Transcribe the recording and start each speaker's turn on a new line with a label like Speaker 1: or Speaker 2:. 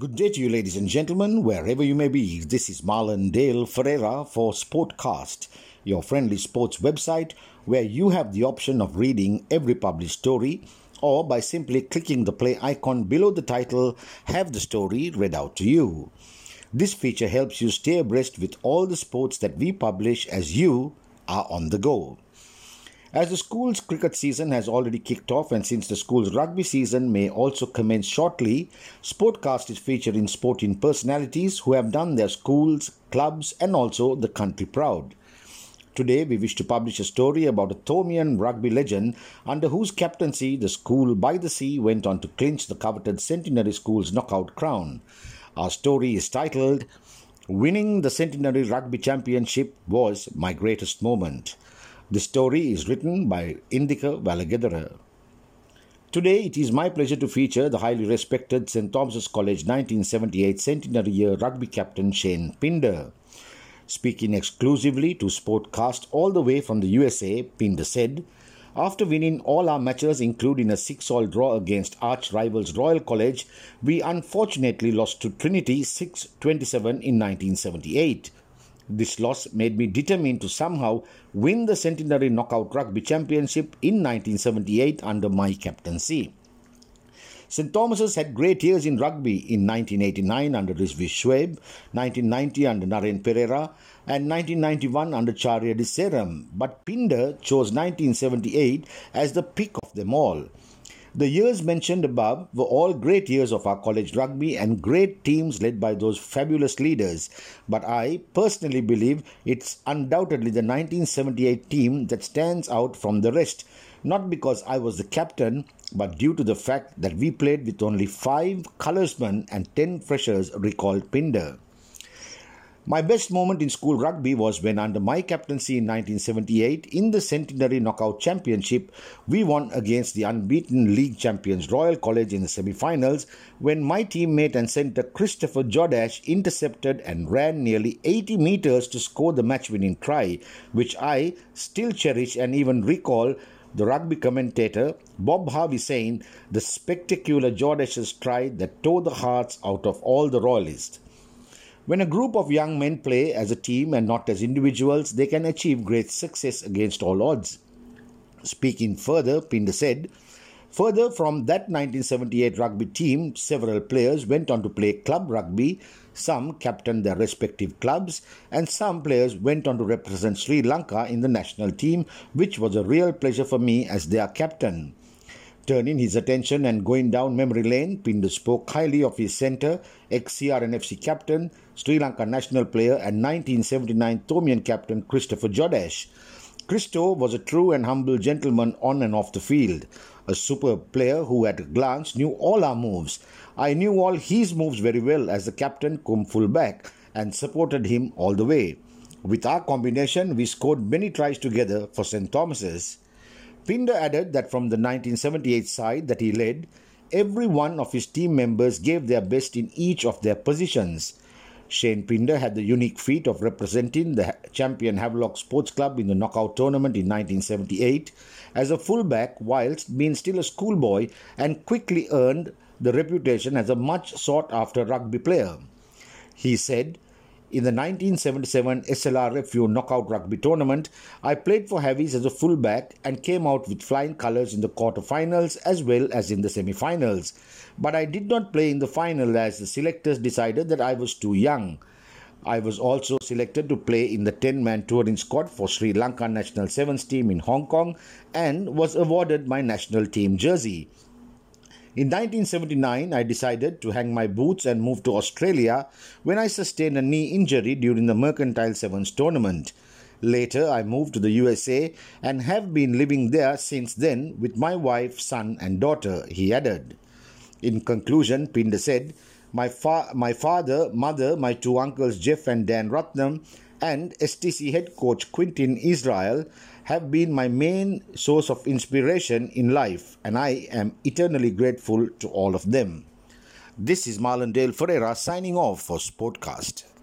Speaker 1: Good day to you, ladies and gentlemen, wherever you may be. This is Marlon Dale Ferreira for Sportcast, your friendly sports website where you have the option of reading every published story or by simply clicking the play icon below the title, have the story read out to you. This feature helps you stay abreast with all the sports that we publish as you are on the go. As the school's cricket season has already kicked off, and since the school's rugby season may also commence shortly, Sportcast is featuring sporting personalities who have done their schools, clubs, and also the country proud. Today, we wish to publish a story about a Thomian rugby legend under whose captaincy the school by the sea went on to clinch the coveted Centenary School's knockout crown. Our story is titled Winning the Centenary Rugby Championship Was My Greatest Moment. The story is written by Indika Valagedara. Today, it is my pleasure to feature the highly respected St. Thomas's College 1978 centenary year rugby captain Shane Pinder. Speaking exclusively to Sportcast all the way from the USA, Pinder said, after winning all our matches, including a 6 all draw against arch rivals Royal College, we unfortunately lost to Trinity 6 27 in 1978. This loss made me determined to somehow win the Centenary Knockout Rugby Championship in 1978 under my captaincy. St. Thomas's had great years in rugby in 1989 under Rizvi Shoaib, 1990 under Naren Pereira, and 1991 under Charya Seram, but Pinder chose 1978 as the pick of them all. The years mentioned above were all great years of our college rugby and great teams led by those fabulous leaders. But I personally believe it's undoubtedly the 1978 team that stands out from the rest. Not because I was the captain, but due to the fact that we played with only five colorsmen and ten freshers, recalled Pinder. My best moment in school rugby was when, under my captaincy in 1978, in the Centenary Knockout Championship, we won against the unbeaten league champions Royal College in the semi finals when my teammate and centre Christopher Jordash intercepted and ran nearly 80 metres to score the match winning try, which I still cherish and even recall the rugby commentator Bob Harvey saying the spectacular Jordash's try that tore the hearts out of all the Royalists. When a group of young men play as a team and not as individuals, they can achieve great success against all odds. Speaking further, Pinder said, Further, from that 1978 rugby team, several players went on to play club rugby, some captained their respective clubs, and some players went on to represent Sri Lanka in the national team, which was a real pleasure for me as their captain. Turning his attention and going down memory lane, Pinder spoke highly of his centre, ex-CRNFC captain, Sri Lanka national player and 1979 Thomian captain Christopher Jordash. Christo was a true and humble gentleman on and off the field, a superb player who at a glance knew all our moves. I knew all his moves very well as the captain come full back and supported him all the way. With our combination, we scored many tries together for St. Thomas's. Pinder added that from the 1978 side that he led, every one of his team members gave their best in each of their positions. Shane Pinder had the unique feat of representing the champion Havelock Sports Club in the knockout tournament in 1978 as a fullback whilst being still a schoolboy and quickly earned the reputation as a much sought after rugby player. He said, in the 1977 SLRFU Knockout Rugby Tournament, I played for Heavies as a fullback and came out with flying colours in the quarterfinals as well as in the semi-finals. But I did not play in the final as the selectors decided that I was too young. I was also selected to play in the 10 man touring squad for Sri Lanka national sevens team in Hong Kong and was awarded my national team jersey. In 1979, I decided to hang my boots and move to Australia when I sustained a knee injury during the Mercantile Sevens tournament. Later, I moved to the USA and have been living there since then with my wife, son, and daughter, he added. In conclusion, Pinder said, my, fa- my father, mother, my two uncles, Jeff and Dan Ratnam, and STC head coach Quintin Israel have been my main source of inspiration in life, and I am eternally grateful to all of them. This is Marlon Dale Ferreira signing off for Sportcast.